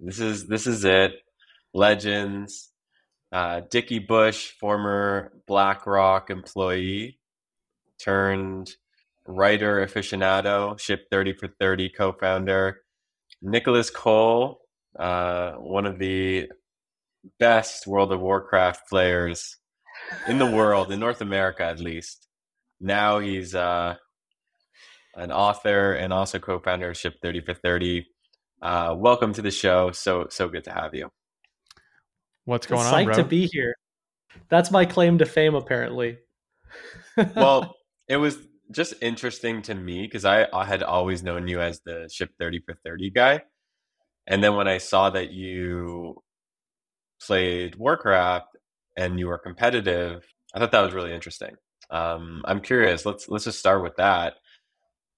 This is this is it. Legends. Uh, Dickie Bush, former BlackRock employee, turned writer aficionado, Ship 30 for 30 co founder. Nicholas Cole, uh, one of the best World of Warcraft players in the world, in North America at least. Now he's uh, an author and also co founder of Ship 30 for 30. Uh, welcome to the show. So, so good to have you. What's going Psyched on, bro? to be here. That's my claim to fame, apparently. well, it was just interesting to me because I, I had always known you as the ship 30 for 30 guy. And then when I saw that you played Warcraft and you were competitive, I thought that was really interesting. Um, I'm curious. Let's let's just start with that.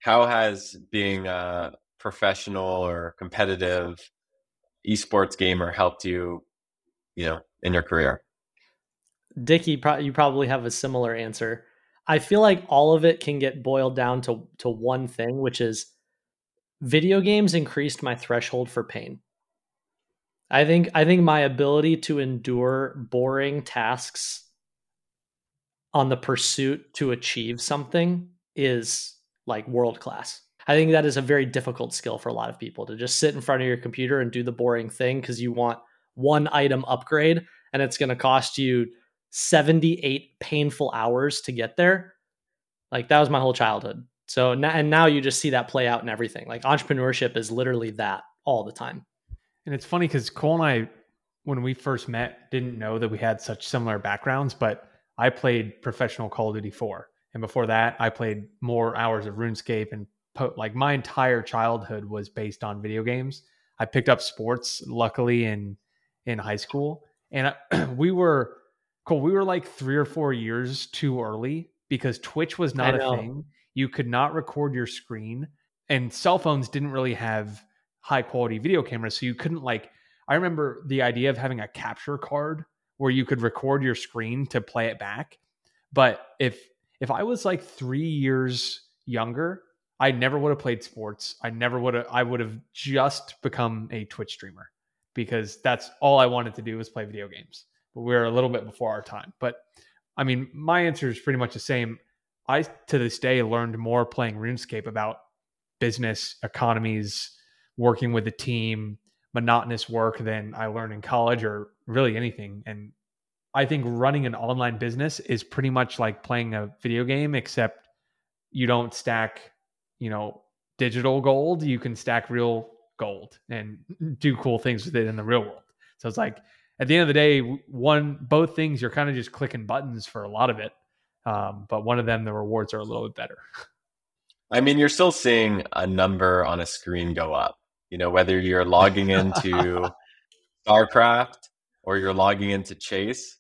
How has being a professional or competitive esports gamer helped you you know, in your career? Dickie, you probably have a similar answer. I feel like all of it can get boiled down to to one thing, which is video games increased my threshold for pain. I think I think my ability to endure boring tasks on the pursuit to achieve something is like world class. I think that is a very difficult skill for a lot of people to just sit in front of your computer and do the boring thing because you want one item upgrade and it's going to cost you 78 painful hours to get there. Like that was my whole childhood. So and now you just see that play out in everything. Like entrepreneurship is literally that all the time. And it's funny because Cole and I, when we first met, didn't know that we had such similar backgrounds. But I played professional Call of Duty 4, and before that, I played more hours of RuneScape. And po- like my entire childhood was based on video games. I picked up sports, luckily in in high school, and I, we were cool. We were like three or four years too early because Twitch was not a thing. You could not record your screen, and cell phones didn't really have high quality video cameras, so you couldn't like. I remember the idea of having a capture card where you could record your screen to play it back. But if if I was like three years younger, I never would have played sports. I never would have. I would have just become a Twitch streamer because that's all I wanted to do was play video games. But we are a little bit before our time. But I mean, my answer is pretty much the same. I to this day learned more playing RuneScape about business, economies, working with a team, monotonous work than I learned in college or really anything. And I think running an online business is pretty much like playing a video game, except you don't stack, you know, digital gold. You can stack real gold and do cool things with it in the real world. So it's like at the end of the day, one both things you're kind of just clicking buttons for a lot of it, um, but one of them the rewards are a little bit better. I mean, you're still seeing a number on a screen go up. You know, whether you're logging into StarCraft or you're logging into Chase,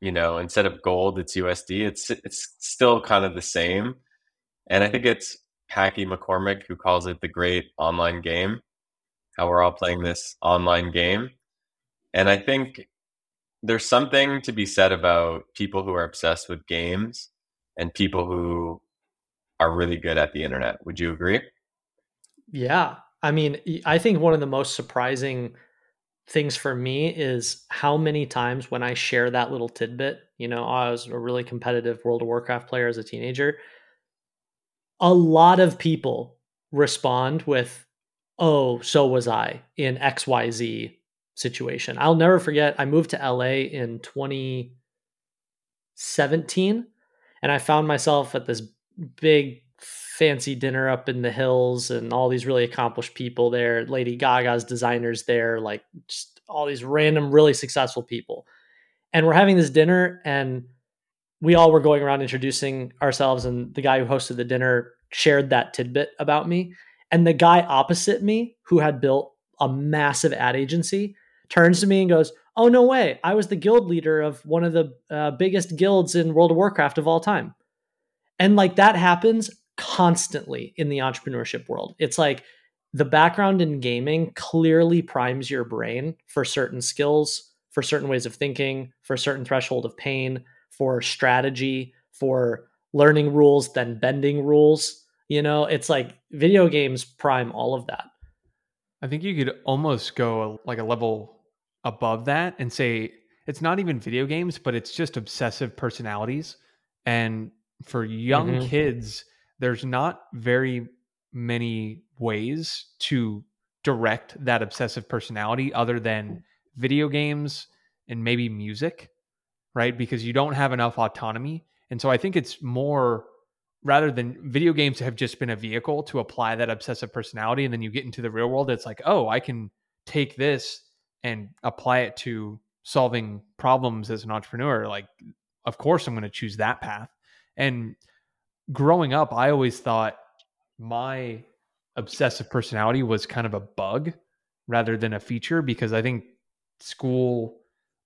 you know, instead of gold, it's USD. It's it's still kind of the same, and I think it's Packy McCormick who calls it the great online game how we're all playing this online game. And I think there's something to be said about people who are obsessed with games and people who are really good at the internet. Would you agree? Yeah. I mean, I think one of the most surprising things for me is how many times when I share that little tidbit, you know, I was a really competitive World of Warcraft player as a teenager. A lot of people respond with, oh, so was I in XYZ situation. I'll never forget, I moved to LA in 2017 and I found myself at this big fancy dinner up in the hills and all these really accomplished people there. Lady Gaga's designers there, like just all these random, really successful people. And we're having this dinner and we all were going around introducing ourselves and the guy who hosted the dinner shared that tidbit about me and the guy opposite me, who had built a massive ad agency, turns to me and goes, Oh, no way. I was the guild leader of one of the uh, biggest guilds in World of Warcraft of all time. And like that happens constantly in the entrepreneurship world. It's like the background in gaming clearly primes your brain for certain skills, for certain ways of thinking, for a certain threshold of pain, for strategy, for learning rules, then bending rules. You know, it's like video games prime all of that. I think you could almost go like a level above that and say it's not even video games, but it's just obsessive personalities. And for young Mhm. kids, there's not very many ways to direct that obsessive personality other than video games and maybe music, right? Because you don't have enough autonomy. And so I think it's more rather than video games have just been a vehicle to apply that obsessive personality. And then you get into the real world, it's like, oh, I can take this and apply it to solving problems as an entrepreneur. Like, of course, I'm going to choose that path. And growing up, I always thought my obsessive personality was kind of a bug rather than a feature because I think school,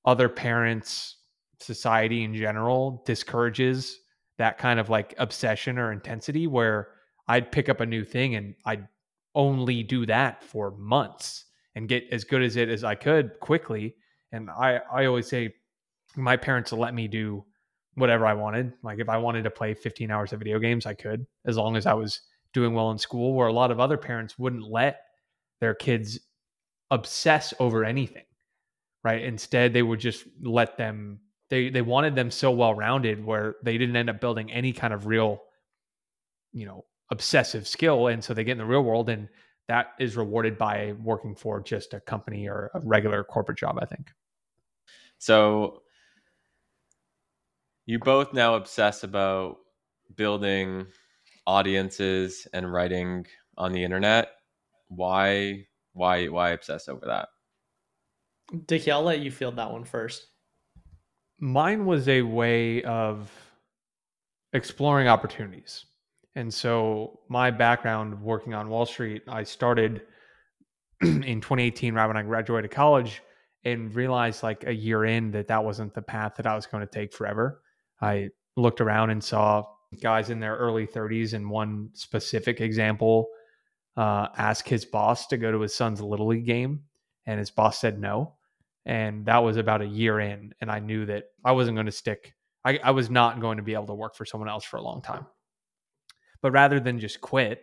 other parents, society in general discourages that kind of like obsession or intensity where I'd pick up a new thing and I'd only do that for months and get as good as it as I could quickly. And I, I always say my parents let me do whatever I wanted. Like if I wanted to play 15 hours of video games, I could, as long as I was doing well in school, where a lot of other parents wouldn't let their kids obsess over anything. Right. Instead, they would just let them they they wanted them so well rounded where they didn't end up building any kind of real, you know, obsessive skill. And so they get in the real world and that is rewarded by working for just a company or a regular corporate job, I think. So you both now obsess about building audiences and writing on the internet. Why why why obsess over that? Dickie, I'll let you field that one first. Mine was a way of exploring opportunities. And so my background working on Wall Street, I started in 2018 right when I graduated college and realized like a year in that that wasn't the path that I was going to take forever. I looked around and saw guys in their early 30s and one specific example uh, his boss to go to his son's little league game and his boss said no and that was about a year in and i knew that i wasn't going to stick I, I was not going to be able to work for someone else for a long time. But rather than just quit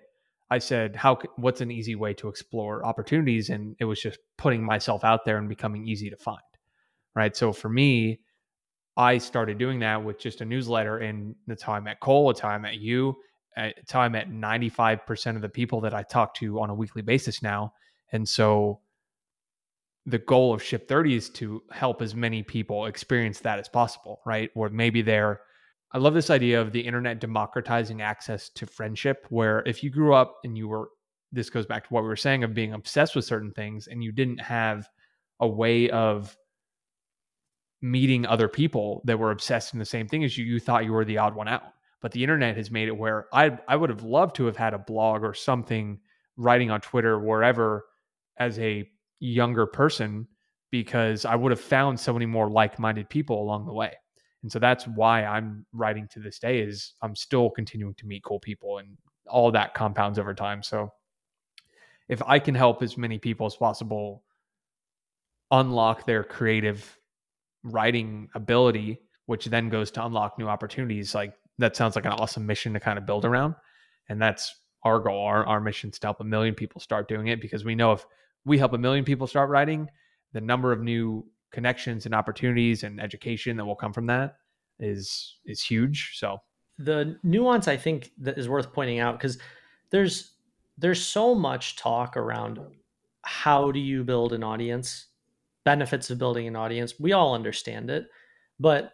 i said how what's an easy way to explore opportunities? And it was just putting myself out there and becoming easy to find right? So for me i started doing that with just a newsletter and that's how i met cole it's how i met you it's how i met 95% of the people that i talk to on a weekly basis now. And so the goal of Ship 30 is to help as many people experience that as possible, right? Or maybe they're, I love this idea of the internet democratizing access to friendship, where if you grew up and you were, this goes back to what we were saying of being obsessed with certain things and you didn't have a way of meeting other people that were obsessed in the same thing as you, you thought you were the odd one out. But the internet has made it where I, I would have loved to have had a blog or something writing on Twitter, wherever, as a younger person because I would have found so many more like-minded people along the way. And so that's why I'm writing to this day is I'm still continuing to meet cool people and all that compounds over time. So if I can help as many people as possible unlock their creative writing ability, which then goes to unlock new opportunities, like that sounds like an awesome mission to kind of build around. And that's our goal. Our, our mission is to help a million people start doing it because we know if we help a million people start writing, the number of new connections and opportunities and education that will come from that is is huge. So the nuance I think that is worth pointing out because there's there's so much talk around how do you build an audience, benefits of building an audience. We all understand it, but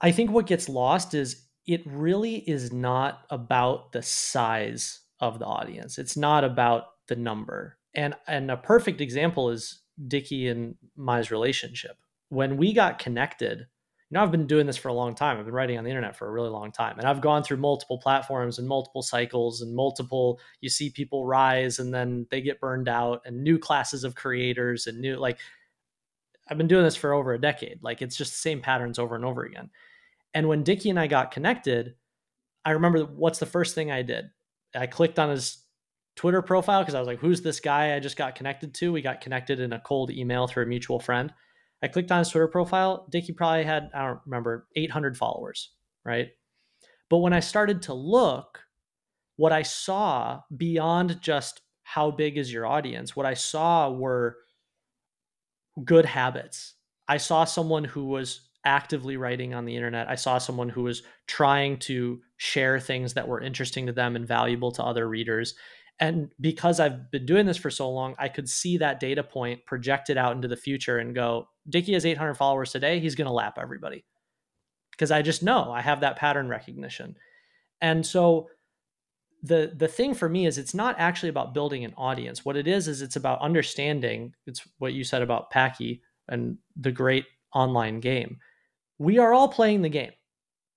I think what gets lost is it really is not about the size of the audience. It's not about the number. And and a perfect example is Dickie and Mai's relationship. When we got connected, you know, I've been doing this for a long time. I've been writing on the internet for a really long time. And I've gone through multiple platforms and multiple cycles and multiple, you see people rise and then they get burned out and new classes of creators and new, like, I've been doing this for over a decade. Like, it's just the same patterns over and over again. And when Dickie and I got connected, I remember what's the first thing I did? I clicked on his Twitter profile because I was like, who's this guy I just got connected to? We got connected in a cold email through a mutual friend. I clicked on his Twitter profile. Dickie probably had, I don't remember, 800 followers, right? But when I started to look, what I saw beyond just how big is your audience, what I saw were good habits. I saw someone who was actively writing on the internet. I saw someone who was trying to share things that were interesting to them and valuable to other readers. And because I've been doing this for so long, I could see that data point projected out into the future and go, Dickie has 800 followers today. He's going to lap everybody. Because I just know I have that pattern recognition. And so the the thing for me is it's not actually about building an audience. What it is is it's about understanding. It's what you said about Packy and the great online game. We are all playing the game,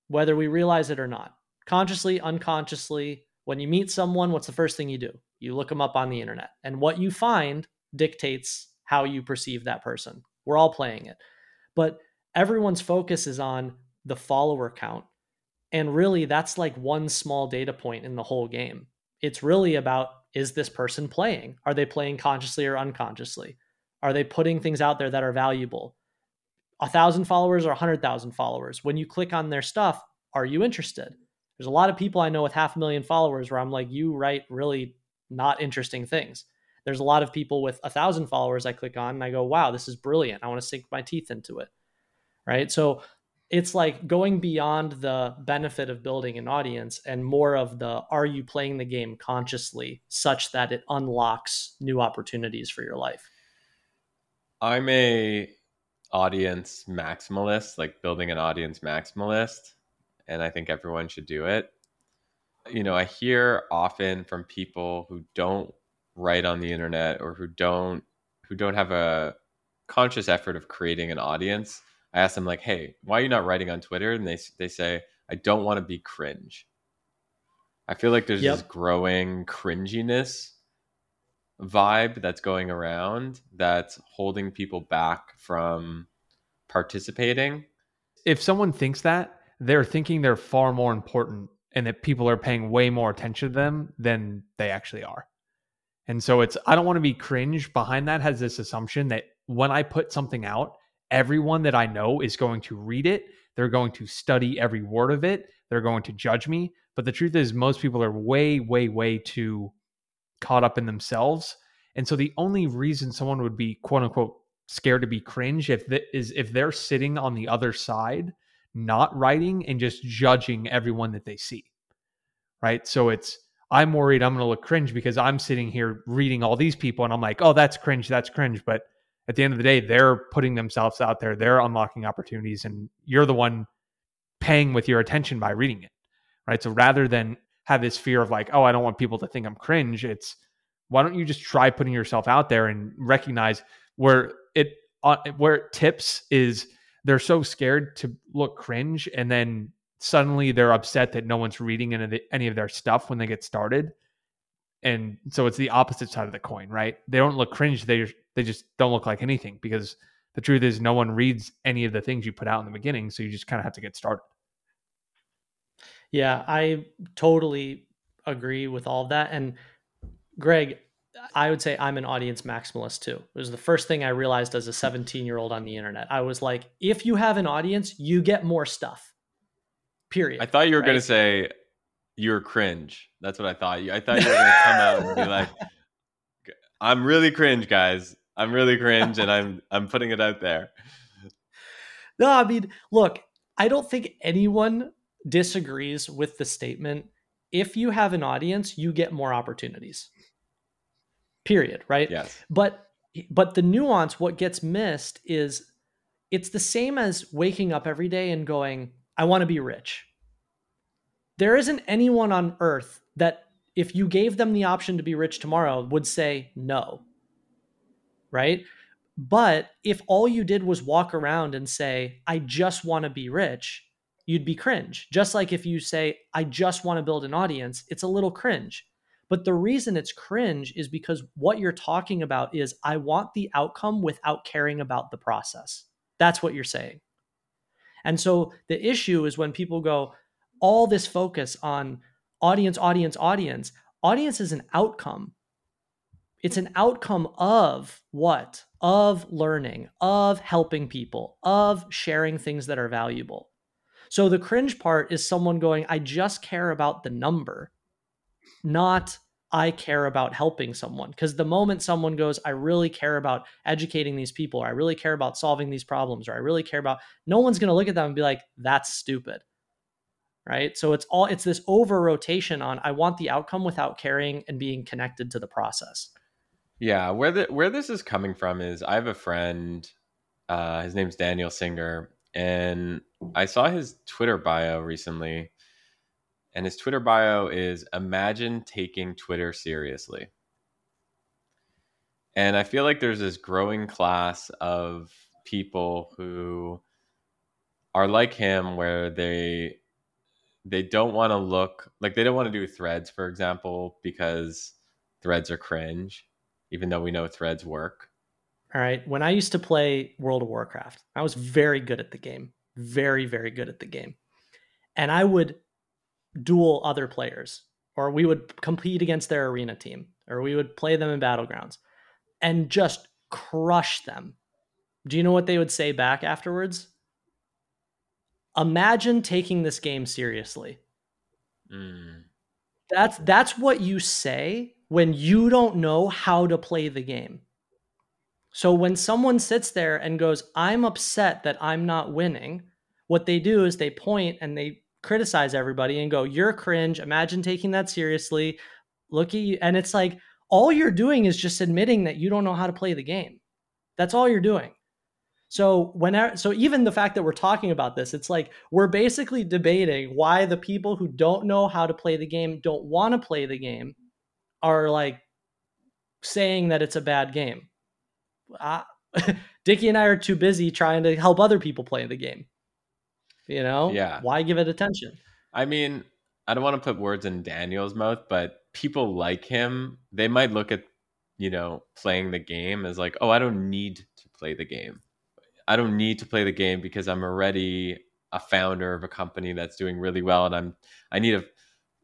whether we realize it or not. Consciously, unconsciously, when you meet someone, what's the first thing you do? You look them up on the internet. And what you find dictates how you perceive that person. We're all playing it. But everyone's focus is on the follower count and really, that's like one small data point in the whole game. It's really about is this person playing? Are they playing consciously or unconsciously? Are they putting things out there that are valuable? A thousand followers or a hundred thousand followers. When you click on their stuff, are you interested? There's a lot of people I know with half a million followers where I'm like, you write really not interesting things. There's a lot of people with a thousand followers I click on and I go, wow, this is brilliant. I want to sink my teeth into it. Right. So it's like going beyond the benefit of building an audience and more of the are you playing the game consciously such that it unlocks new opportunities for your life i'm a audience maximalist like building an audience maximalist and i think everyone should do it you know i hear often from people who don't write on the internet or who don't who don't have a conscious effort of creating an audience I ask them like, "Hey, why are you not writing on Twitter?" And they they say, "I don't want to be cringe." I feel like there's yep. this growing cringiness vibe that's going around that's holding people back from participating. If someone thinks that, they're thinking they're far more important and that people are paying way more attention to them than they actually are. And so it's I don't want to be cringe behind that has this assumption that when I put something out, everyone that I know is going to read it. They're going to study every word of it. They're going to judge me. But the truth is, most people are way, way, way too caught up in themselves. And so the only reason someone would be quote unquote scared to be cringe if th- is if they're sitting on the other side, not writing and just judging everyone that they see. Right. So it's I'm worried I'm going to look cringe because I'm sitting here reading all these people and I'm like, oh, that's cringe, that's cringe. But at the end of the day, they're putting themselves out there, they're unlocking opportunities, and you're the one paying with your attention by reading it. Right. So rather than have this fear of like, oh, I don't want people to think I'm cringe, it's why don't you just try putting yourself out there and recognize where it uh, where it tips is they're so scared to look cringe and then suddenly they're upset that no one's reading any of, the, any of their stuff when they get started. And so it's the opposite side of the coin right? They don't look cringe they they just don't look like anything because the truth is no one reads any of the things you put out in the beginning so you just kind of have to get started. Yeah i totally agree with all of that. And greg i would say i'm an audience maximalist too it was the first thing i realized as a 17 year old on the internet i was like if you have an audience you get more stuff period i thought you were right? going to say you're cringe that's what i thought i thought you were going to come out and be like i'm really cringe guys I'm really cringe and I'm I'm putting it out there. No, I mean, look, I don't think anyone disagrees with the statement. If you have an audience, you get more opportunities. Period, right? Yes. But but the nuance what gets missed is it's the same as waking up every day and going, I want to be rich. There isn't anyone on earth that if you gave them the option to be rich tomorrow would say no right? But if all you did was walk around and say, I just want to be rich, you'd be cringe. Just like if you say, I just want to build an audience, it's a little cringe. But the reason it's cringe is because what you're talking about is, I want the outcome without caring about the process. That's what you're saying. And so the issue is when people go, all this focus on audience, audience, audience, audience is an outcome it's an outcome of what? Of learning, of helping people, of sharing things that are valuable. So the cringe part is someone going, I just care about the number, not I care about helping someone. Because the moment someone goes, I really care about educating these people, or I really care about solving these problems, or I really care about, no one's going to look at them and be like, that's stupid. Right. So it's all, it's this over rotation on, I want the outcome without caring and being connected to the process. Yeah. Where the, where this is coming from is I have a friend, uh, his name's Daniel Singer, and I saw his Twitter bio recently and his Twitter bio is imagine taking Twitter seriously. And I feel like there's this growing class of people who are like him where they they don't want to look like they don't want to do threads for example because threads are cringe even though we know threads work. All right, when I used to play World of Warcraft, I was very good at the game. Very very good at the game. And I would duel other players or we would compete against their arena team or we would play them in battlegrounds and just crush them. Do you know what they would say back afterwards? Imagine taking this game seriously. Mm. That's that's what you say when you don't know how to play the game. So when someone sits there and goes, "I'm upset that I'm not winning," what they do is they point and they criticize everybody and go, "You're cringe." Imagine taking that seriously. Look at you, and it's like all you're doing is just admitting that you don't know how to play the game. That's all you're doing. So whenever, so even the fact that we're talking about this, it's like we're basically debating why the people who don't know how to play the game, don't want to play the game, are like saying that it's a bad game. Uh, Dickie and I are too busy trying to help other people play the game. You know? Yeah. Why give it attention? I mean, I don't want to put words in Daniel's mouth, but people like him, they might look at, you know, playing the game as like, oh, I don't need to play the game. I don't need to play the game because I'm already a founder of a company that's doing really well and I'm I need to,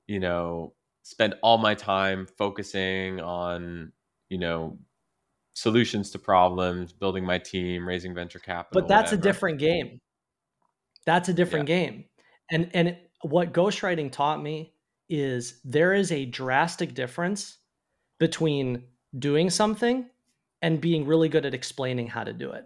you know, spend all my time focusing on, you know, solutions to problems, building my team, raising venture capital. But that's whatever. a different game. That's a different yeah. game. And and what ghostwriting taught me is there is a drastic difference between doing something and being really good at explaining how to do it.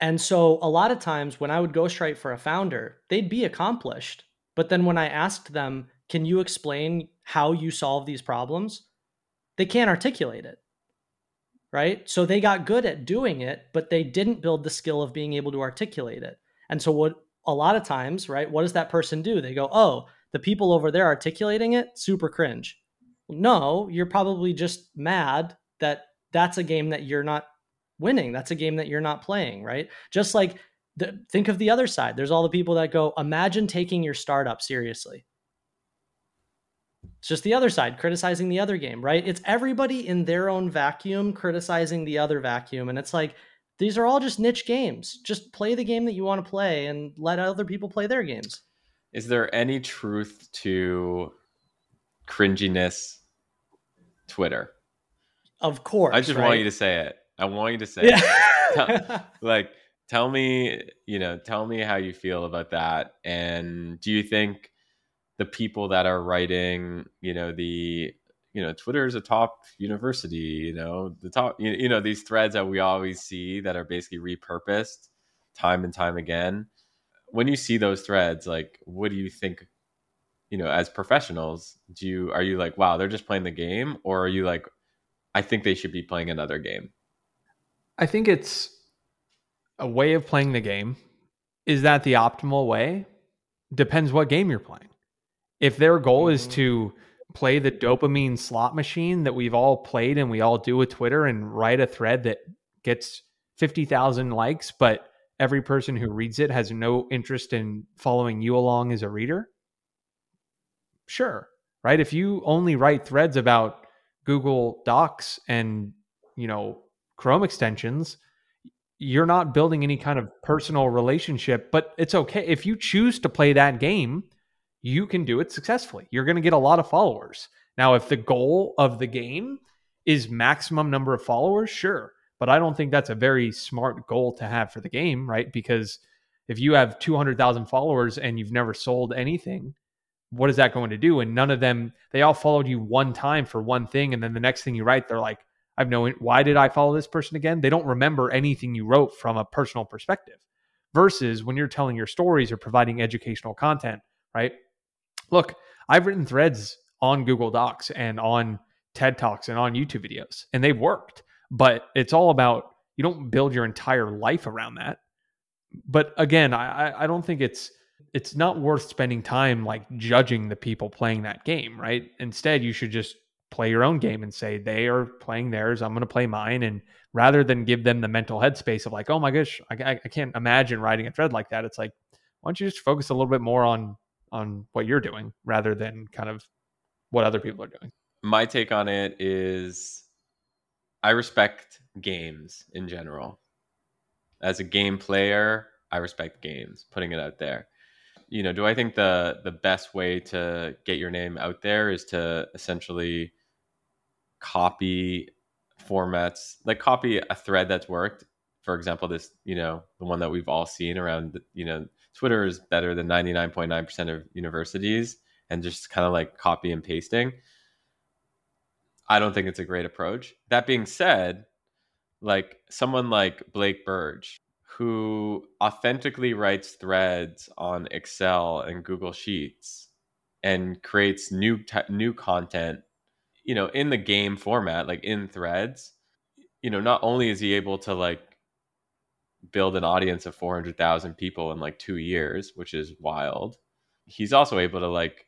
And so a lot of times when I would ghostwrite for a founder, they'd be accomplished. But then when I asked them, can you explain how you solve these problems? They can't articulate it. Right. So they got good at doing it, but they didn't build the skill of being able to articulate it. And so what a lot of times, right, what does that person do? They go, "Oh, the people over there articulating it, super cringe." No, you're probably just mad that that's a game that you're not winning. That's a game that you're not playing, right? Just like the, think of the other side. There's all the people that go, "Imagine taking your startup seriously." It's just the other side criticizing the other game, right? It's everybody in their own vacuum criticizing the other vacuum. And it's like, these are all just niche games. Just play the game that you want to play and let other people play their games. Is there any truth to cringiness Twitter? Of course. I just right? want you to say it. I want you to say yeah. it. like tell me, you know, tell me how you feel about that and do you think the people that are writing, you know, the you know twitter is a top university you know the top you, you know these threads that we always see that are basically repurposed time and time again. When you see those threads like what do you think you know as professionals do you are you like wow they're just playing the game or are you like i think they should be playing another game i think it's a way of playing the game. Is that the optimal way? Depends what game you're playing. If their goal mm-hmm. is to play the dopamine slot machine that we've all played and we all do with Twitter and write a thread that gets 50,000 likes, but every person who reads it has no interest in following you along as a reader? Sure. Right? If you only write threads about Google Docs and, you know, Chrome extensions, you're not building any kind of personal relationship, but it's okay if you choose to play that game you can do it successfully. You're going to get a lot of followers. Now, if the goal of the game is maximum number of followers, sure. But I don't think that's a very smart goal to have for the game, right? Because if you have 200,000 followers and you've never sold anything, what is that going to do? And none of them, they all followed you one time for one thing. And then the next thing you write, they're like, I've no, why did I follow this person again? They don't remember anything you wrote from a personal perspective versus when you're telling your stories or providing educational content, right? Look, I've written threads on Google Docs and on TED Talks and on YouTube videos, and they've worked. But it's all about you don't build your entire life around that. But again, I, I don't think it's it's not worth spending time like judging the people playing that game, right? Instead, you should just play your own game and say they are playing theirs, I'm going to play mine, and rather than give them the mental headspace of like, oh my gosh, I, I can't imagine writing a thread like that. It's like, why don't you just focus a little bit more on on what you're doing rather than kind of what other people are doing. My take on it is I respect games in general. As a game player, I respect games, putting it out there. You know, do I think the the best way to get your name out there is to essentially copy formats, like copy a thread that's worked. For example, this, you know, the one that we've all seen around, you know, Twitter is better than 99.9% of universities and just kind of like copy and pasting. I don't think it's a great approach. That being said, like someone like Blake Burge, who authentically writes threads on Excel and Google Sheets and creates new new content, you know, in the game format, like in threads, you know, not only is he able to like build an audience of 400,000 people in like 2 years, which is wild. He's also able to like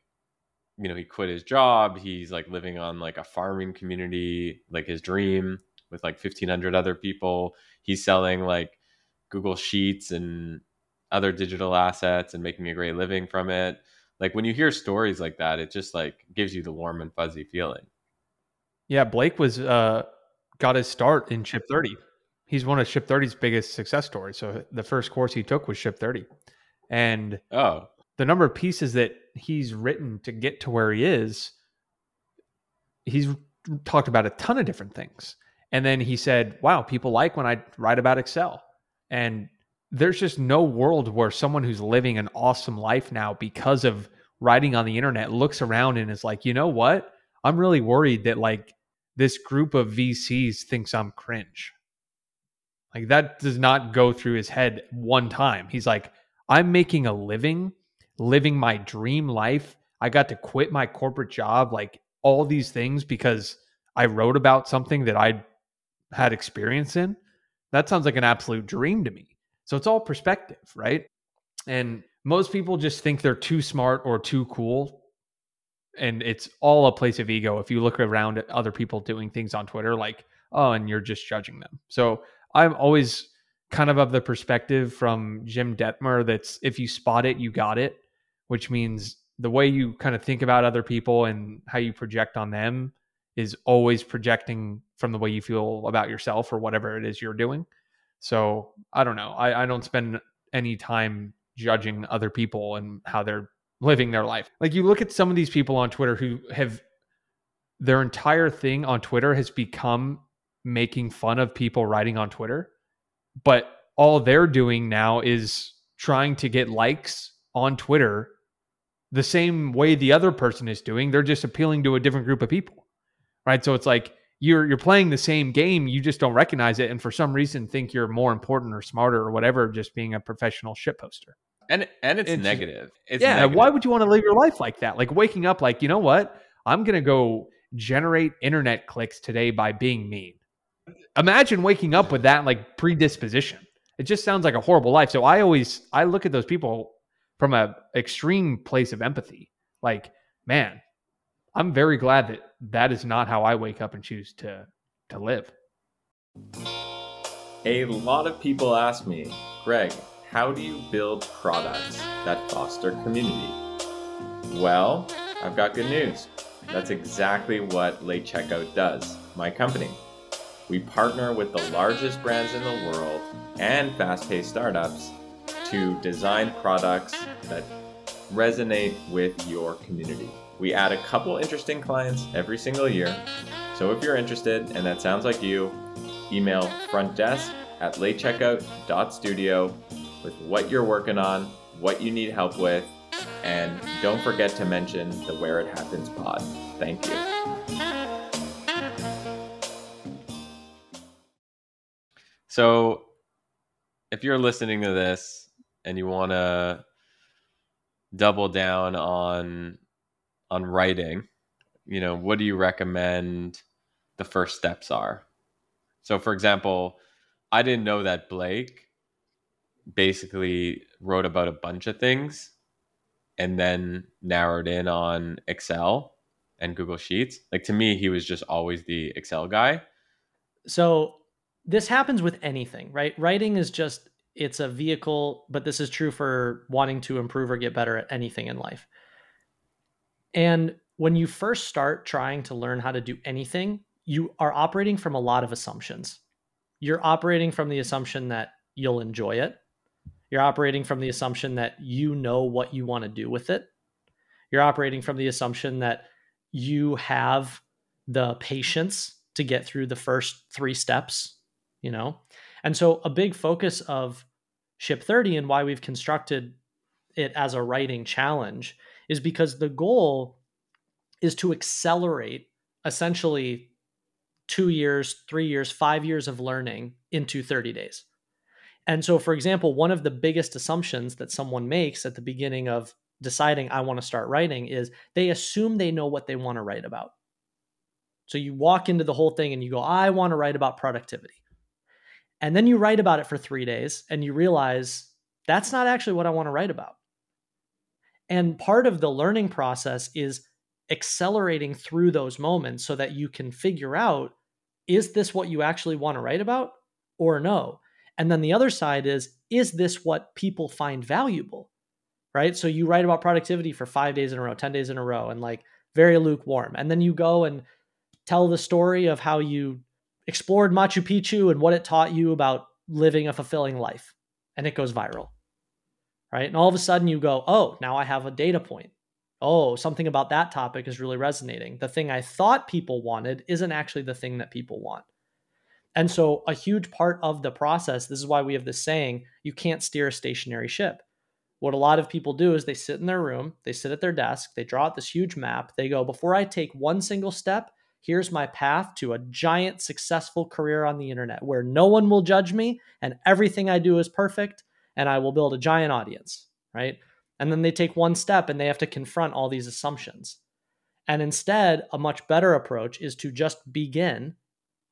you know, he quit his job, he's like living on like a farming community, like his dream with like 1500 other people. He's selling like Google Sheets and other digital assets and making a great living from it. Like when you hear stories like that, it just like gives you the warm and fuzzy feeling. Yeah, Blake was uh got his start in Ship 30 he's one of Ship 30's biggest success stories. So the first course he took was Ship 30. And oh, the number of pieces that he's written to get to where he is, he's talked about a ton of different things. And then he said, Wow, people like when I write about Excel. And there's just no world where someone who's living an awesome life now because of writing on the internet looks around and is like, you know what? I'm really worried that like this group of VCs thinks I'm cringe. Like that does not go through his head one time. He's like, I'm making a living, living my dream life. I got to quit my corporate job, like all these things because I wrote about something that I had experience in. That sounds like an absolute dream to me. So it's all perspective, right? And most people just think they're too smart or too cool. And it's all a place of ego. If you look around at other people doing things on Twitter, like, oh, and you're just judging them. So I'm always kind of of the perspective from Jim Dethmer that's if you spot it, you got it, which means the way you kind of think about other people and how you project on them is always projecting from the way you feel about yourself or whatever it is you're doing. So I don't know. I, I don't spend any time judging other people and how they're living their life. Like you look at some of these people on Twitter who have their entire thing on Twitter has become making fun of people writing on Twitter, but all they're doing now is trying to get likes on Twitter the same way the other person is doing. They're just appealing to a different group of people. Right? So it's like you're you're playing the same game, you just don't recognize it and for some reason think you're more important or smarter or whatever just being a professional shit poster. And and it's, it's negative. It's yeah, negative. why would you want to live your life like that? Like waking up like, you know what? I'm going to go generate internet clicks today by being mean imagine waking up with that like predisposition. It just sounds like a horrible life. So I always I look at those people from a extreme place of empathy. Like, man, I'm very glad that that is not how I wake up and choose to to live. A lot of people ask me, Greg, how do you build products that foster community? Well, I've got good news. That's exactly what Late Checkout does, my company. We partner with the largest brands in the world and fast paced startups to design products that resonate with your community. We add a couple interesting clients every single year. So if you're interested and that sounds like you, email frontdesk at latecheckout.studio with what you're working on, what you need help with, And don't forget to mention the Where It Happens pod. Thank you. So, if you're listening to this and you want to double down on on writing, you know, what do you recommend the first steps are? So, for example, I didn't know that Blake basically wrote about a bunch of things and then narrowed in on Excel and Google Sheets. Like to me, he was just always the Excel guy. So this happens with anything, right? Writing is just it's a vehicle, but this is true for wanting to improve or get better at anything in life. And when you first start trying to learn how to do anything, you are operating from a lot of assumptions. You're operating from the assumption that you'll enjoy it. You're operating from the assumption that you know what you want to do with it. You're operating from the assumption that you have the patience to get through the first three steps, you know? And so a big focus of Ship 30 and why we've constructed it as a writing challenge is because the goal is to accelerate essentially two years, three years, five years of learning into 30 days. And so, for example, one of the biggest assumptions that someone makes at the beginning of deciding I want to start writing is they assume they know what they want to write about. So you walk into the whole thing and you go, I want to write about productivity. And then you write about it for three days and you realize that's not actually what I want to write about. And part of the learning process is accelerating through those moments so that you can figure out is this what you actually want to write about or no? And then the other side is, is this what people find valuable? Right. So you write about productivity for five days in a row, 10 days in a row, and like very lukewarm. And then you go and tell the story of how you explored Machu Picchu and what it taught you about living a fulfilling life. And it goes viral. Right. And all of a sudden you go, oh, now I have a data point. Oh, something about that topic is really resonating. The thing I thought people wanted isn't actually the thing that people want. And so, a huge part of the process, this is why we have this saying you can't steer a stationary ship. What a lot of people do is they sit in their room, they sit at their desk, they draw out this huge map. They go, before I take one single step, here's my path to a giant successful career on the internet where no one will judge me and everything I do is perfect and I will build a giant audience, right? And then they take one step and they have to confront all these assumptions. And instead, a much better approach is to just begin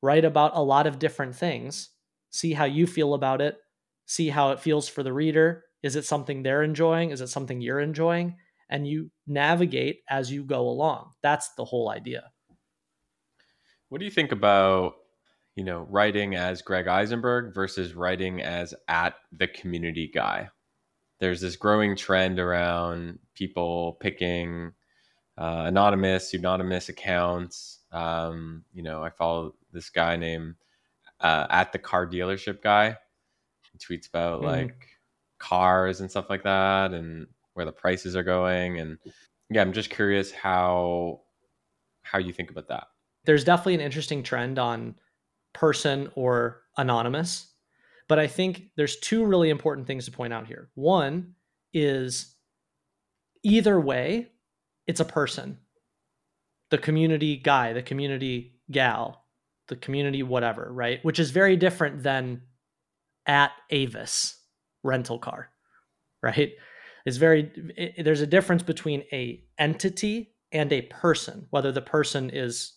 write about a lot of different things, see how you feel about it, see how it feels for the reader. Is it something they're enjoying? Is it something you're enjoying? And you navigate as you go along. That's the whole idea. What do you think about, you know, writing as Greg Eisenberg versus writing as at the community guy? There's this growing trend around people picking uh, anonymous, pseudonymous accounts. Um, you know, I follow this guy named uh, at the car dealership guy. He tweets about mm. like cars and stuff like that, and where the prices are going. And yeah, I'm just curious how how you think about that. There's definitely an interesting trend on person or anonymous, but I think there's two really important things to point out here. One is either way, it's a person. The community guy, the community gal, the community whatever, right? Which is very different than at Avis rental car, right? It's very it, there's a difference between a entity and a person, whether the person is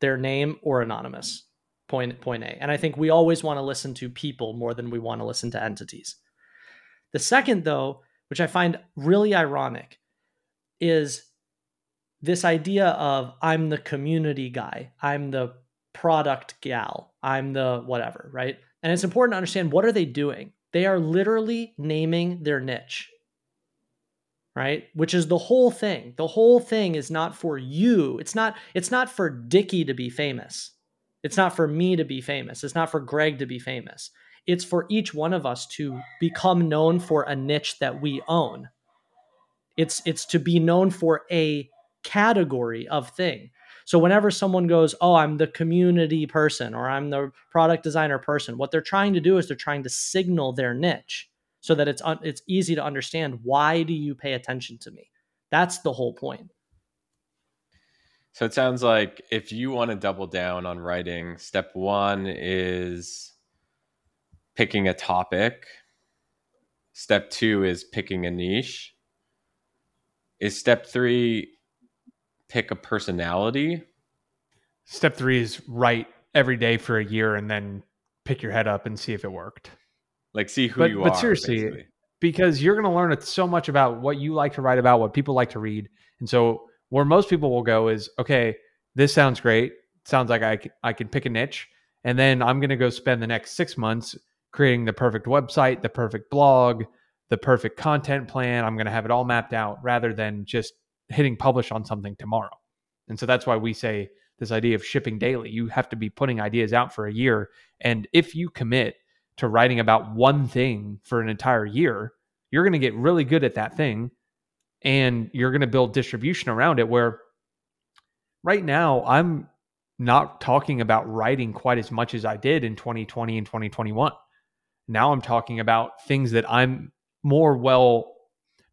their name or anonymous. Point point A. And I think we always want to listen to people more than we want to listen to entities. The second though, which I find really ironic, is this idea of I'm the community guy. I'm the product gal. I'm the whatever, right? And it's important to understand what are they doing? They are literally naming their niche. Right? Which is the whole thing. The whole thing is not for you. It's not it's not for Dickie to be famous. It's not for me to be famous. It's not for Greg to be famous. It's for each one of us to become known for a niche that we own. It's it's to be known for a category of thing. So whenever someone goes, "Oh, I'm the community person or I'm the product designer person," what they're trying to do is they're trying to signal their niche. So that it's un- it's easy to understand why do you pay attention to me? That's the whole point. So it sounds like if you want to double down on writing step 1 is picking a topic. Step 2 is picking a niche. Is step 3 pick a personality? Step three is write every day for a year and then pick your head up and see if it worked. Like see who But- you but are seriously, basically. because you're going to learn so much about what you like to write about, what people like to read. And so, where most people will go is, okay, this sounds great. Sounds like I I can pick a niche. And then I'm going to go spend the next six months creating the perfect website, the perfect blog, the perfect content plan. I'm going to have it all mapped out rather than just hitting publish on something tomorrow. And so, that's why we say this idea of shipping daily. You have to be putting ideas out for a year. And if you commit to writing about one thing for an entire year, you're going to get really good at that thing and you're going to build distribution around it. Where right now, I'm not talking about writing quite as much as I did in 2020 and 2021. Now I'm talking about things that I'm more well,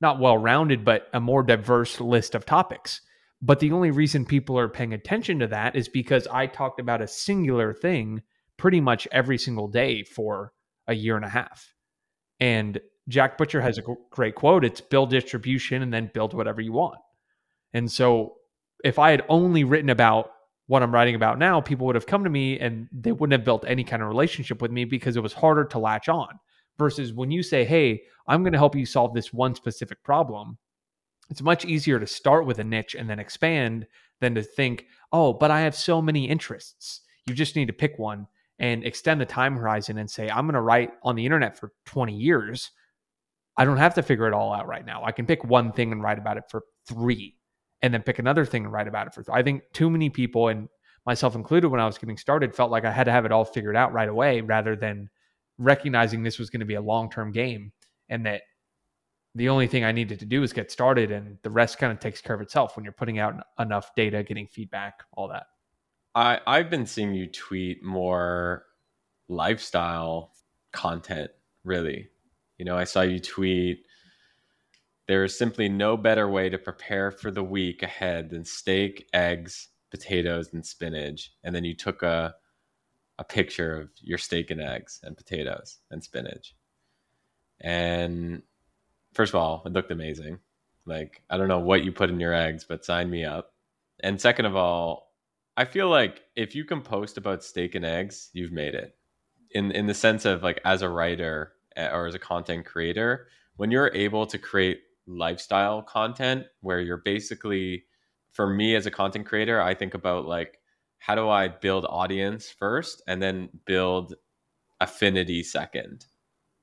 not well rounded, but a more diverse list of topics. But the only reason people are paying attention to that is because I talked about a singular thing pretty much every single day for a year and a half. And Jack Butcher has a great quote it's build distribution and then build whatever you want. And so if I had only written about what I'm writing about now, people would have come to me and they wouldn't have built any kind of relationship with me because it was harder to latch on. Versus when you say, Hey, I'm going to help you solve this one specific problem, it's much easier to start with a niche and then expand than to think, Oh, but I have so many interests. You just need to pick one and extend the time horizon and say, I'm going to write on the internet for 20 years. I don't have to figure it all out right now. I can pick one thing and write about it for three, and then pick another thing and write about it for. Th- I think too many people, and myself included, when I was getting started, felt like I had to have it all figured out right away, rather than recognizing this was going to be a long term game, and that the only thing I needed to do is get started, and the rest kind of takes care of itself when you're putting out enough data, getting feedback, all that. I I've been seeing you tweet more lifestyle content, really. You know, I saw you tweet there is simply no better way to prepare for the week ahead than steak, eggs, potatoes, and spinach. And then you took a a picture of your steak and eggs and potatoes and spinach. And first of all, it looked amazing. Like, I don't know what you put in your eggs, but sign me up. And second of all, I feel like if you can post about steak and eggs, you've made it. In in the sense of like as a writer eh, or as a content creator, when you're able to create lifestyle content where you're basically for me as a content creator, I think about like how do I build audience first and then build affinity second.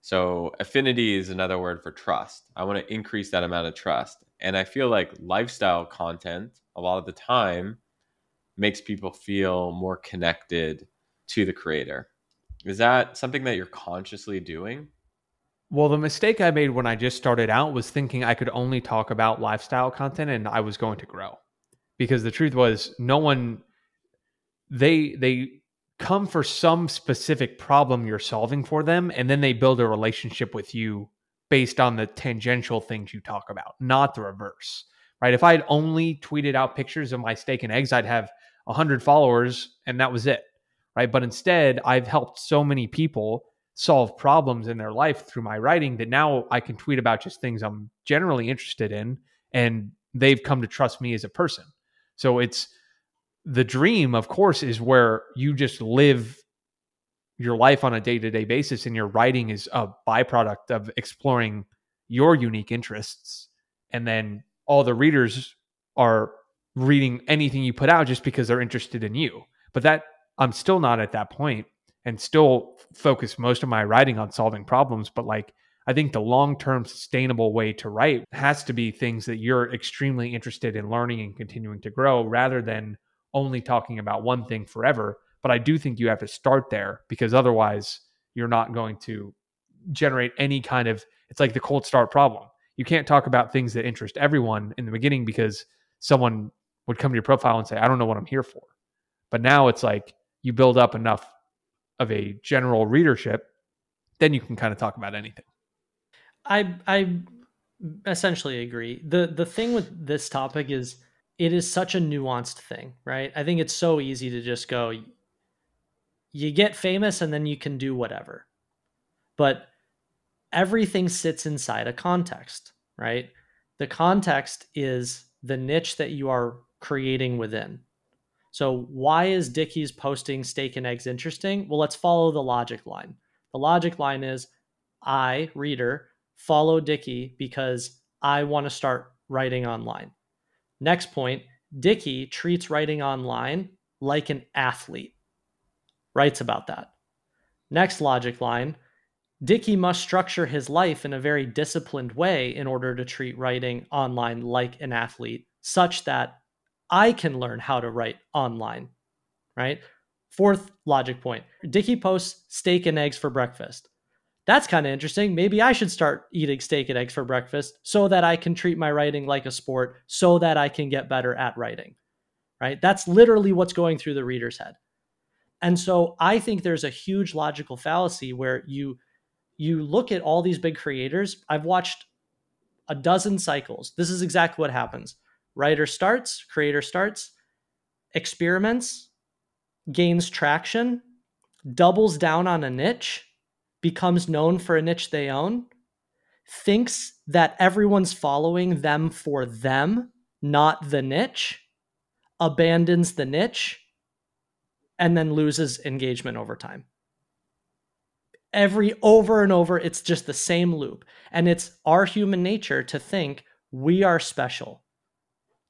So affinity is another word for trust. I want to increase that amount of trust. And I feel like lifestyle content a lot of the time makes people feel more connected to the creator. Is that something that you're consciously doing? Well, the mistake I made when I just started out was thinking I could only talk about lifestyle content and I was going to grow. Because the truth was no one they they come for some specific problem you're solving for them and then they build a relationship with you based on the tangential things you talk about, not the reverse. Right? If I had only tweeted out pictures of my steak and eggs, I'd have 100 followers and that was it. Right? But instead, I've helped so many people solve problems in their life through my writing that now I can tweet about just things I'm generally interested in and they've come to trust me as a person. So it's the dream, of course, is where you just live your life on a day to day basis and your writing is a byproduct of exploring your unique interests. And then all the readers are reading anything you put out just because they're interested in you. But that I'm still not at that point and still focus most of my writing on solving problems. But like, I think the long term sustainable way to write has to be things that you're extremely interested in learning and continuing to grow rather than only talking about one thing forever. But I do think you have to start there because otherwise you're not going to generate any kind of it's like the cold start problem. You can't talk about things that interest everyone in the beginning because someone would come to your profile and say, I don't know what I'm here for. But now it's like you build up enough of a general readership, then you can kind of talk about anything. I I essentially agree. The the thing with this topic is it is such a nuanced thing, right? I think it's so easy to just go you get famous and then you can do whatever. But everything sits inside a context, right? The context is the niche that you are creating within. So, why is Dickie's posting steak and eggs interesting? Well, let's follow the logic line. The logic line is I, reader, follow Dickie because I want to start writing online. Next point Dickie treats writing online like an athlete, writes about that. Next logic line Dickie must structure his life in a very disciplined way in order to treat writing online like an athlete, such that I can learn how to write online, right? Fourth logic point Dickie posts steak and eggs for breakfast. That's kind of interesting. Maybe I should start eating steak and eggs for breakfast so that I can treat my writing like a sport, so that I can get better at writing, right? That's literally what's going through the reader's head. And so I think there's a huge logical fallacy where you you look at all these big creators. I've watched a dozen cycles. This is exactly what happens. Writer starts, creator starts, experiments, gains traction, doubles down on a niche, becomes known for a niche they own, thinks that everyone's following them for them, not the niche, abandons the niche, and then loses engagement over time every over and over it's just the same loop. And it's our human nature to think we are special.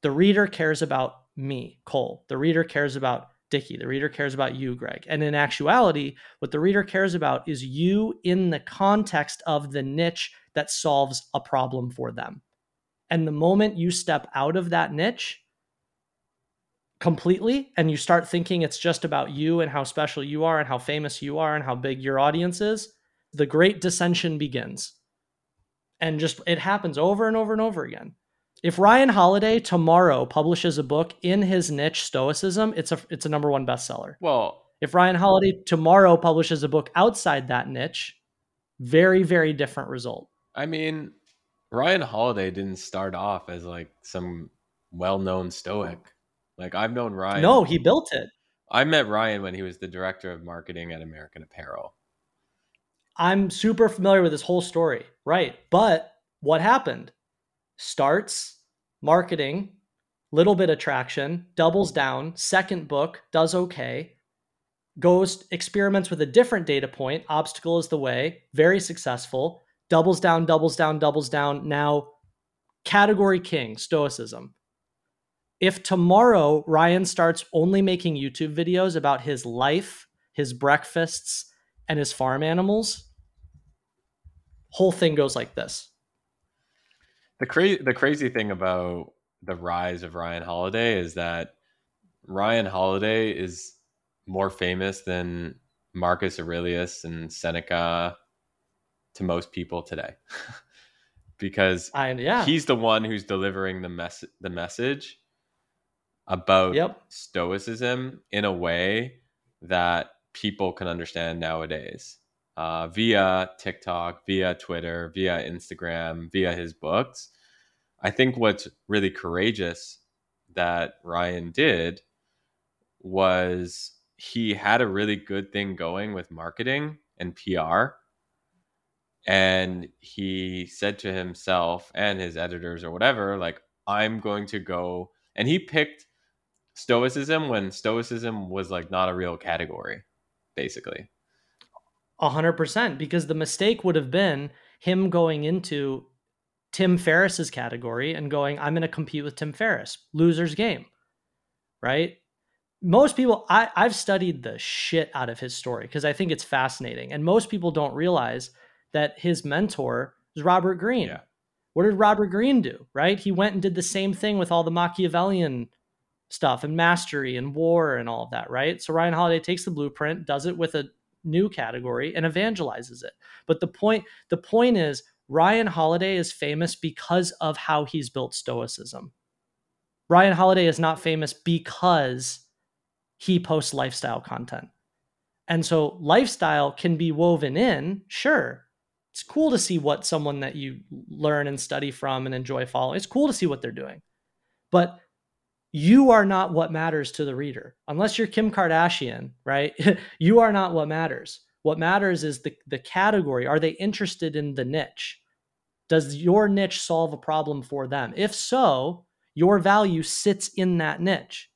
The reader cares about me cole. The reader cares about dickie. The reader cares about you greg. And in actuality what the reader cares about is you in the context of the niche that solves a problem for them. And the moment you step out of that niche completely and you start thinking it's just about you and how special you are and how famous you are and how big your audience is, the great dissension begins. And just it happens over and over and over again. If Ryan Holiday tomorrow publishes a book in his niche stoicism, it's a it's a number 1 bestseller. Well, if Ryan Holiday tomorrow publishes a book outside that niche, very very different result. I mean, Ryan Holiday didn't start off as like some well-known stoic. Like I've known Ryan. No, he built it. I met Ryan when he was the director of marketing at American Apparel. I'm super familiar with this whole story. Right. But what happened? Starts marketing, little bit of traction, doubles down, second book, does okay, goes experiments with a different data point, obstacle is the way, very successful, doubles down, doubles down, doubles down. Now, category king, stoicism if tomorrow Ryan starts only making YouTube videos about his life, his breakfasts, and his farm animals, whole thing goes like this. The crazy the crazy thing about the rise of Ryan Holiday is that Ryan Holiday is more famous than Marcus Aurelius and Seneca to most people today. because I, yeah. he's the one who's delivering the mess the message about yep. stoicism in a way that people can understand nowadays uh, via TikTok, via Twitter, via Instagram, via his books. I think what's really courageous that Ryan did was he had a really good thing going with marketing and PR. And he said to himself and his editors or whatever, like, I'm going to go. And he picked stoicism when stoicism was like not a real category, basically. A hundred percent, because the mistake would have been him going into Tim Ferriss's category and going, I'm going to compete with Tim Ferriss, loser's game, right? Most people, I, I've studied the shit out of his story because I think it's fascinating. And most people don't realize that his mentor is Robert Greene. Yeah. What did Robert Greene do, right? He went and did the same thing with all the Machiavellian stuff and mastery and war and all of that, right? So Ryan Holiday takes the blueprint, does it with a new category and evangelizes it. But the point the point is Ryan Holiday is famous because of how he's built stoicism. Ryan Holiday is not famous because he posts lifestyle content. And so lifestyle can be woven in, sure, it's cool to see what someone that you learn and study from and enjoy following. It's cool to see what they're doing. But you are not what matters to the reader. Unless you're Kim Kardashian, right? you are not what matters. What matters is the, the category. Are they interested in the niche? Does your niche solve a problem for them? If so, your value sits in that niche.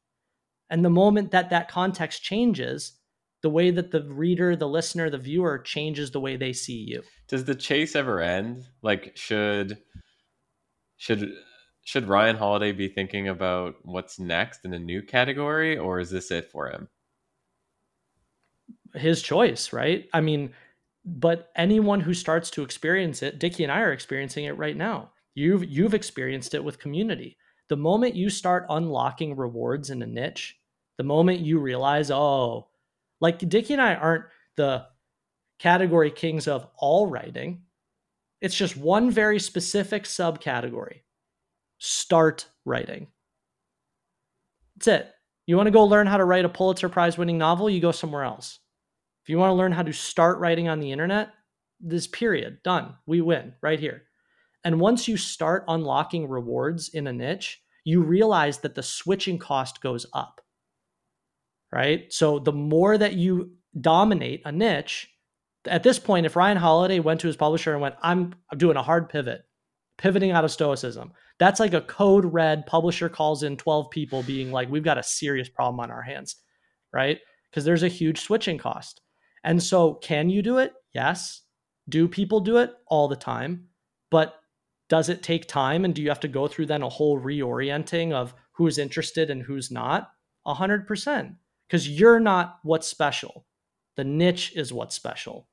And the moment that that context changes, the way that the reader, the listener, the viewer changes the way they see you. Does the chase ever end? Like should should should Ryan Holiday be thinking about what's next in a new category or is this it for him? His choice, right? I mean, but anyone who starts to experience it, Dickie and I are experiencing it right now. You've you've experienced it with community. The moment you start unlocking rewards in a niche, the moment you realize, oh, like Dickie and I aren't the category kings of all writing. It's just one very specific subcategory. Start writing. That's it. You want to go learn how to write a Pulitzer Prize winning novel, you go somewhere else. If you want to learn how to start writing on the internet, this period, done. We win right here. And once you start unlocking rewards in a niche, you realize that the switching cost goes up right? So the more that you dominate a niche, at this point, if Ryan Holiday went to his publisher and went, I'm, I'm doing a hard pivot, pivoting out of stoicism, that's like a code red publisher calls in 12 people being like, we've got a serious problem on our hands, right? Because there's a huge switching cost. And so, can you do it? Yes. Do people do it all the time? But does it take time? And do you have to go through then a whole reorienting of who's interested and who's not? 100% because you're not what's special. The niche is what's special.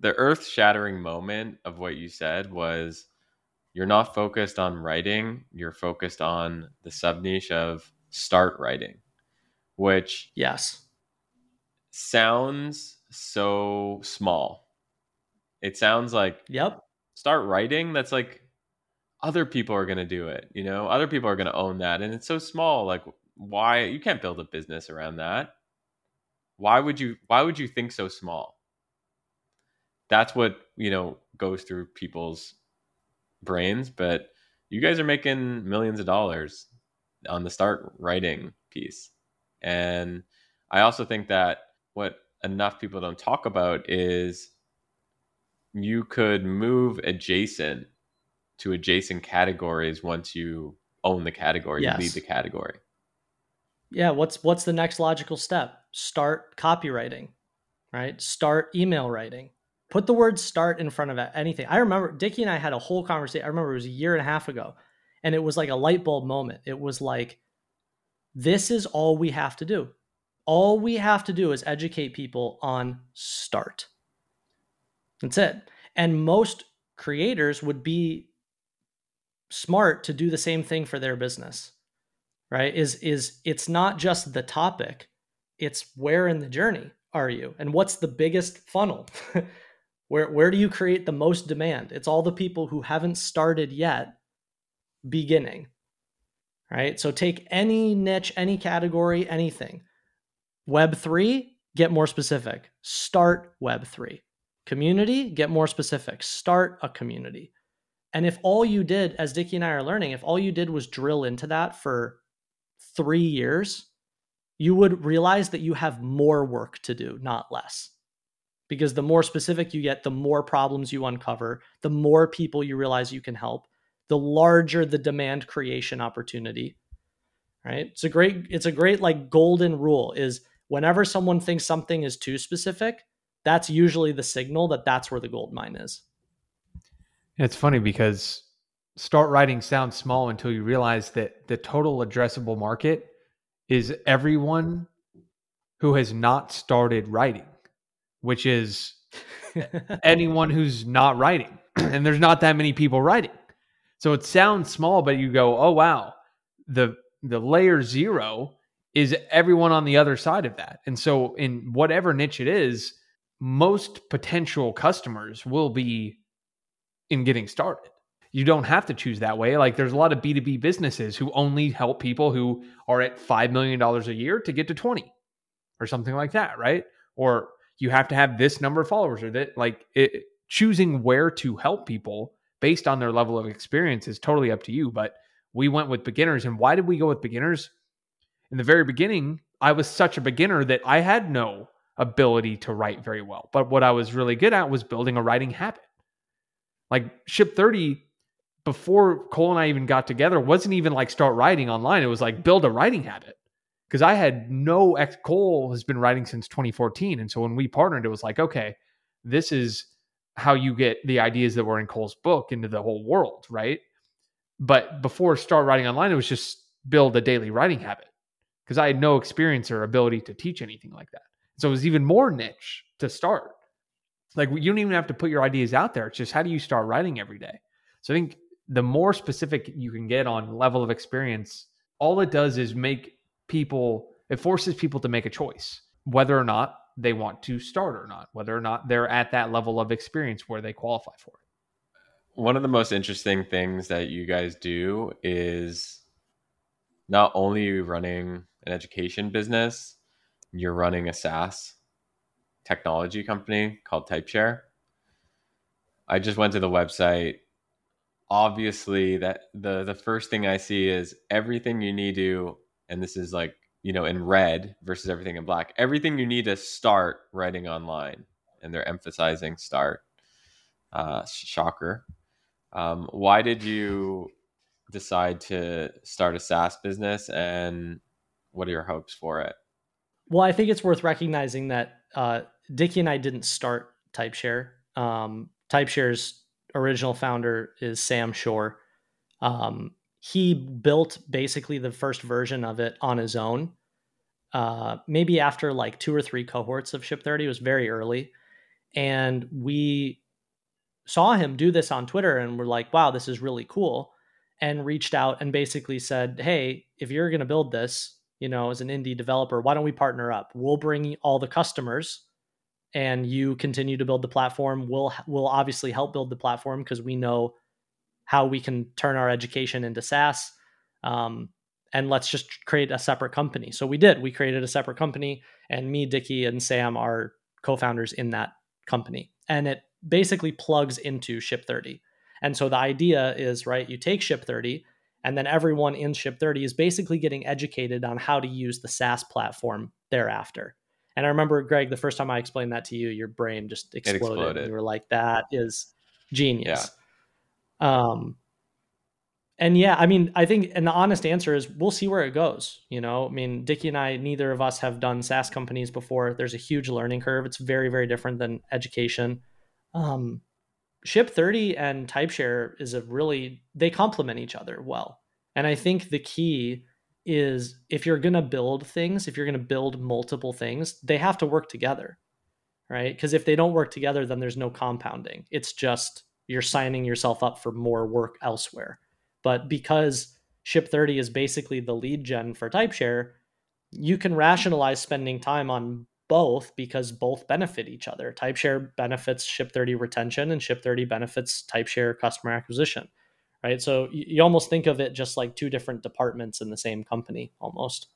The earth shattering moment of what you said was you're not focused on writing, you're focused on the sub niche of start writing, which yes sounds so small. It sounds like yep. Start writing. That's like other people are going to do it. You know, other people are going to own that, and it's so small. Like why you can't build a business around that why would you why would you think so small that's what you know goes through people's brains but you guys are making millions of dollars on the start writing piece. And i also think that what enough people don't talk about is you could move adjacent to adjacent categories once you own the category yes. you lead the category. Yeah what's what's the next logical step? Start copywriting right? Start email writing put the word start in front of anything. I remember dickie and i had a whole conversation i remember it was a year and a half ago and it was like a light bulb moment. It was like this is all we have to do. All we have to do is educate people on start. That's it. And most creators would be smart to do the same thing for their business right? Is is it's not just the topic it's where in the journey are you? And what's the biggest funnel where where do you create the most demand? It's all the people who haven't started yet beginning right? So take any niche any category anything. Web 3 get more specific. Start web 3 community get more specific. Start a community. And if all you did as dickie and i are learning if all you did was drill into that for three years, you would realize that you have more work to do, not less. Because the more specific you get, the more problems you uncover, the more people you realize you can help, the larger the demand creation opportunity. Right? It's a great, it's a great like golden rule is whenever someone thinks something is too specific, that's usually the signal that that's where the gold mine is. It's funny because start writing sounds small until you realize that the total addressable market is everyone who has not started writing, which is anyone who's not writing. and there's not that many people writing. So it sounds small, but you go, oh wow, the the layer zero is everyone on the other side of that. And so in whatever niche it is, most potential customers will be in getting started you don't have to choose that way. Like there's a lot of B2B businesses who only help people who are at $5 million a year to get to 20 or something like that, right? Or you have to have this number of followers or that like it, choosing where to help people based on their level of experience is totally up to you. But we went with beginners. And why did we go with beginners? In the very beginning, I was such a beginner that I had no ability to write very well. But what I was really good at was building a writing habit. Like Ship 30, before Cole and I even got together, wasn't even like start writing online. It was like build a writing habit. Because I had no ex Cole has been writing since 2014. And so when we partnered, it was like, okay, this is how you get the ideas that were in Cole's book into the whole world, right? But before start writing online, it was just build a daily writing habit because I had no experience or ability to teach anything like that. So it was even more niche to start. Like you don't even have to put your ideas out there. It's just how do you start writing every day? So I think the more specific you can get on level of experience, all it does is make people, it forces people to make a choice, whether or not they want to start or not, whether or not they're at that level of experience where they qualify for it one of the most interesting things that you guys do is not only running an education business, you're running a SaaS technology company called Typeshare. I just went to the website. Obviously, that the the first thing I see is everything you need to, and this is like you know in red versus everything in black. Everything you need to start writing online, and they're emphasizing start. Uh, shocker. Um, why did you decide to start a SaaS business and what are your hopes for it? Well, I think it's worth recognizing that uh, Dickie and I didn't start Typeshare. Um, Typeshare's original founder is Sam Shore. Um, he built basically the first version of it on his own. Uh, maybe after like two or three cohorts of Ship 30, it was very early. And we saw him do this on Twitter and were like, wow, this is really cool. And reached out and basically said, hey, if you're going to build this, you know, as an indie developer, why don't we partner up? We'll bring all the customers and you continue to build the platform. We'll, we'll obviously help build the platform because we know how we can turn our education into SaaS. Um, and let's just create a separate company. So we did. We created a separate company, and me, Dickie, and Sam are co-founders in that company. And it basically plugs into Ship 30. And so the idea is, right, you take Ship 30, and then everyone in Ship 30 is basically getting educated on how to use the SaaS platform thereafter. And I remember, Greg, the first time I explained that to you, your brain just exploded. exploded. You were like, that is genius. Yeah. Um, and yeah, I mean, I think, and the honest answer is we'll see where it goes. You know, I mean, Dickie and I, neither of us have done SaaS companies before. There's a huge learning curve. It's very, very different than education. Um, Ship 30 and Typeshare is a really they complement each other well. And I think the key is if you're going to build things, if you're going to build multiple things, they have to work together. Right? Because if they don't work together, then there's no compounding. It's just you're signing yourself up for more work elsewhere. But because Ship 30 is basically the lead gen for Typeshare, you can rationalize spending time on both because both benefit each other. Typeshare benefits Ship30 retention and Ship30 benefits Typeshare customer acquisition, right? So you almost think of it just like two different departments in the same company almost.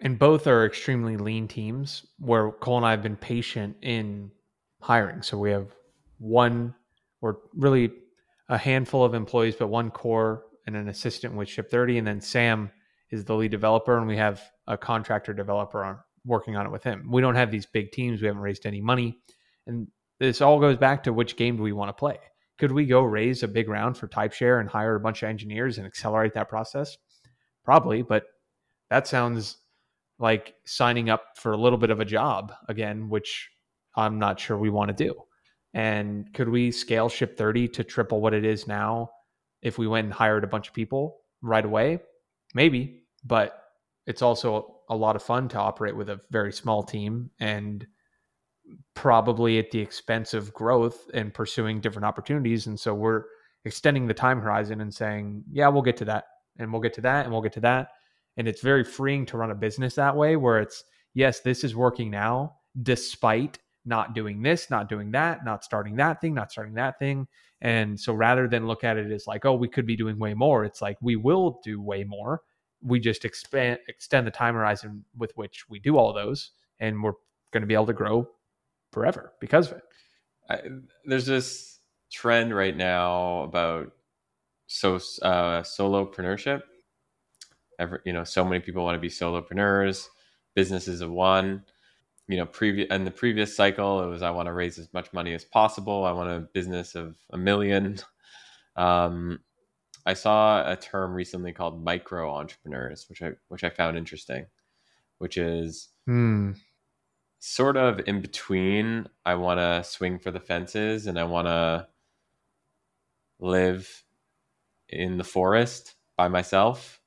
And both are extremely lean teams where Cole and I have been patient in hiring. So we have one or really a handful of employees, but one core and an assistant with Ship30. And then Sam is the lead developer, and we have a contractor developer on, working on it with him. We don't have these big teams. We haven't raised any money. And this all goes back to which game do we want to play? Could we go raise a big round for Typeshare and hire a bunch of engineers and accelerate that process? Probably, but that sounds like signing up for a little bit of a job again, which I'm not sure we want to do. And could we scale Ship 30 to triple what it is now if we went and hired a bunch of people right away? Maybe, but it's also a lot of fun to operate with a very small team and probably at the expense of growth and pursuing different opportunities. And so we're extending the time horizon and saying, yeah, we'll get to that and we'll get to that and we'll get to that. And it's very freeing to run a business that way where it's, yes, this is working now, despite not doing this, not doing that, not starting that thing, not starting that thing. And so rather than look at it as like, oh, we could be doing way more, it's like we will do way more we just expand extend the time horizon with which we do all those and we're going to be able to grow forever because of it. I, there's this trend right now about so uh, solopreneurship. Ever, you know, so many people want to be solopreneurs. Businesses of one. You know, previous in the previous cycle, it was I want to raise as much money as possible. I want a business of a million. Um, I saw a term recently called micro entrepreneurs, which I which I found interesting, which is Hmm. sort of in between. I want to swing for the fences and I want to live in the forest by myself,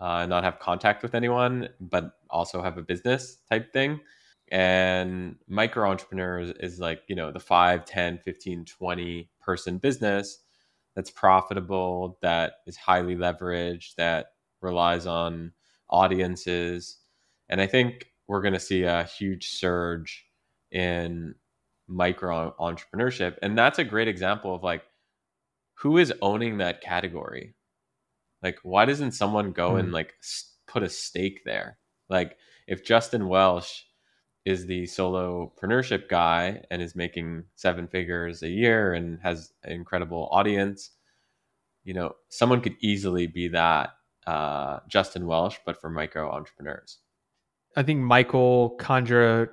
uh, not have contact with anyone, but also have a business type thing. And micro entrepreneurs is like, you know, the 5, 10, 15, 20 person business that's profitable, that is highly leveraged, that relies on audiences. And I think we're going to see a huge surge in micro entrepreneurship. And that's a great example of like, who is owning that category? Like, why doesn't someone go and Hmm. like put a stake there? Like, if Justin Welsh is the solopreneurship guy and is making seven figures a year and has an incredible audience, you know, someone could easily be that uh, Justin Welsh, but for micro entrepreneurs. I think Michael Conjura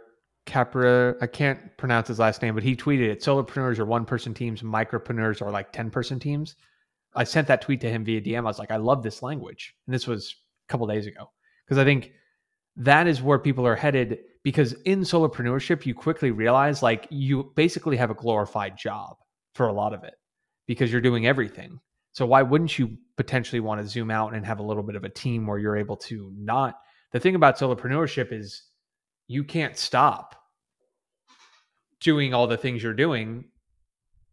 Capra, I can't pronounce his last name, but he tweeted it. Solopreneurs are one person teams, micropreneurs are like 10 person teams. I sent that tweet to him via DM. I was like, I love this language. And this was a couple days ago. Because I think that is where people are headed. Because in solopreneurship, you quickly realize like you basically have a glorified job for a lot of it because you're doing everything. So why wouldn't you potentially want to zoom out and have a little bit of a team where you're able to not the thing about solopreneurship is you can't stop doing all the things you're doing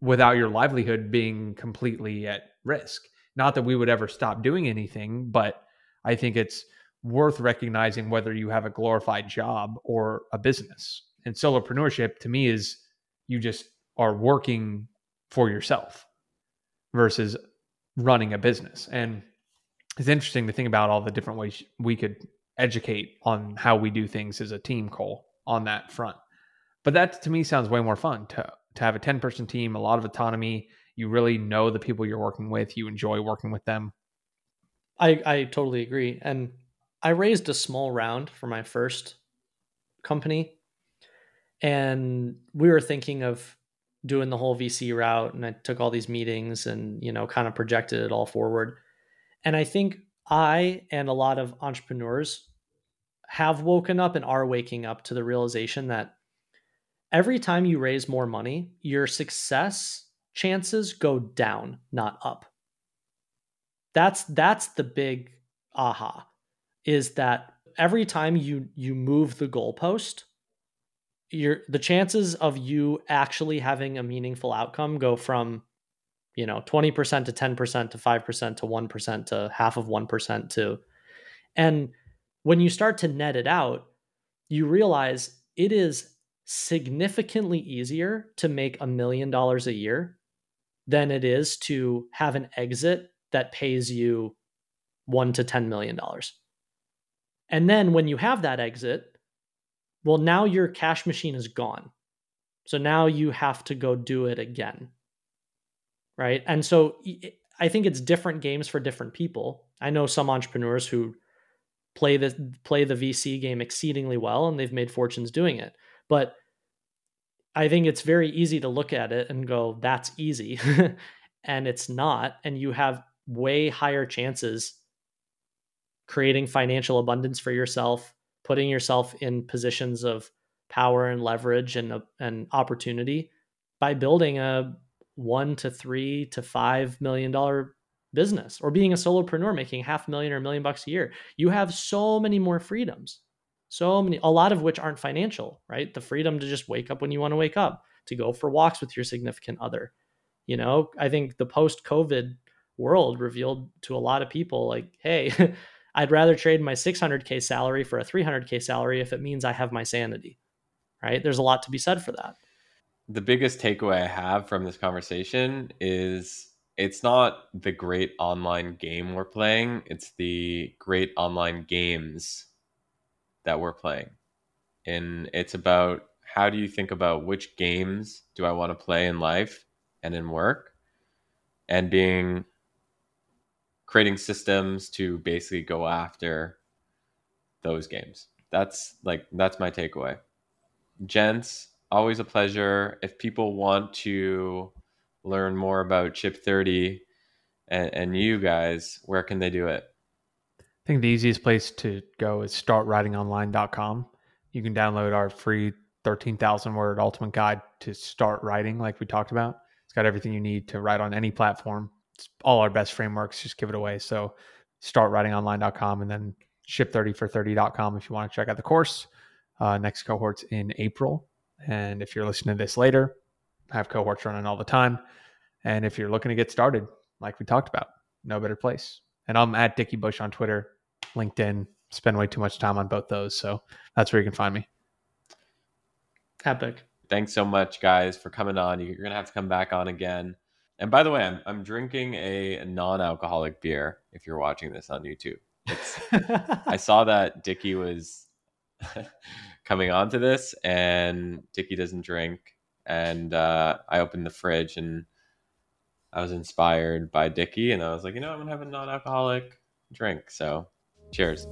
without your livelihood being completely at risk. Not that we would ever stop doing anything, but I think it's worth recognizing whether you have a glorified job or a business. And solopreneurship to me is you just are working for yourself versus running a business. And it's interesting to think about all the different ways we could educate on how we do things as a team, Cole, on that front. But that to me sounds way more fun to to have a 10 person team, a lot of autonomy. You really know the people you're working with, you enjoy working with them. I, I totally agree. And I raised a small round for my first company. And we were thinking of doing the whole VC route. And I took all these meetings and, you know, kind of projected it all forward. And I think I and a lot of entrepreneurs have woken up and are waking up to the realization that every time you raise more money, your success chances go down, not up that's that's the big aha is that every time you you move the goalpost your the chances of you actually having a meaningful outcome go from you know 20% to 10% to 5% to 1% to half of 1% to and when you start to net it out you realize it is significantly easier to make a million dollars a year than it is to have an exit that pays you one to ten million dollars. And then when you have that exit, well, now your cash machine is gone. So now you have to go do it again. Right. And so I think it's different games for different people. I know some entrepreneurs who play the play the VC game exceedingly well and they've made fortunes doing it. But I think it's very easy to look at it and go, that's easy. and it's not. And you have way higher chances creating financial abundance for yourself, putting yourself in positions of power and leverage and, uh, and opportunity by building a one to three to five million dollar business or being a solopreneur making half a million or a million bucks a year. You have so many more freedoms so many a lot of which aren't financial right the freedom to just wake up when you want to wake up to go for walks with your significant other you know i think the post covid world revealed to a lot of people like hey i'd rather trade my 600k salary for a 300k salary if it means i have my sanity right? There's a lot to be said for that. The biggest takeaway i have from this conversation is it's not the great online game we're playing it's the great online games that we're playing. And it's about how do you think about which games do I want to play in life and in work, and being creating systems to basically go after those games. That's like that's my takeaway. Gents, always a pleasure. If people want to learn more about Ship 30 and, and you guys, where can they do it? I think the easiest place to go is startwritingonline.com. You can download our free 13,000 word ultimate guide to start writing, like we talked about. It's got everything you need to write on any platform. It's all our best frameworks. Just give it away. So startwritingonline.com and then ship30for30.com if you want to check out the course. Uh, next cohort's in April. And if you're listening to this later, I have cohorts running all the time. And if you're looking to get started, like we talked about, no better place. And I'm at Dickie Bush on Twitter, LinkedIn. Spend way too much time on both those. So that's where you can find me. Epic. Thanks so much, guys, for coming on. You're going to have to come back on again. And by the way, I'm, I'm drinking a non alcoholic beer if you're watching this on YouTube. I saw that Dickie was coming onto this, and Dickie doesn't drink. And uh, I opened the fridge and I was inspired by Dickie, and I was like, you know, I'm gonna have a non-alcoholic drink. So, cheers.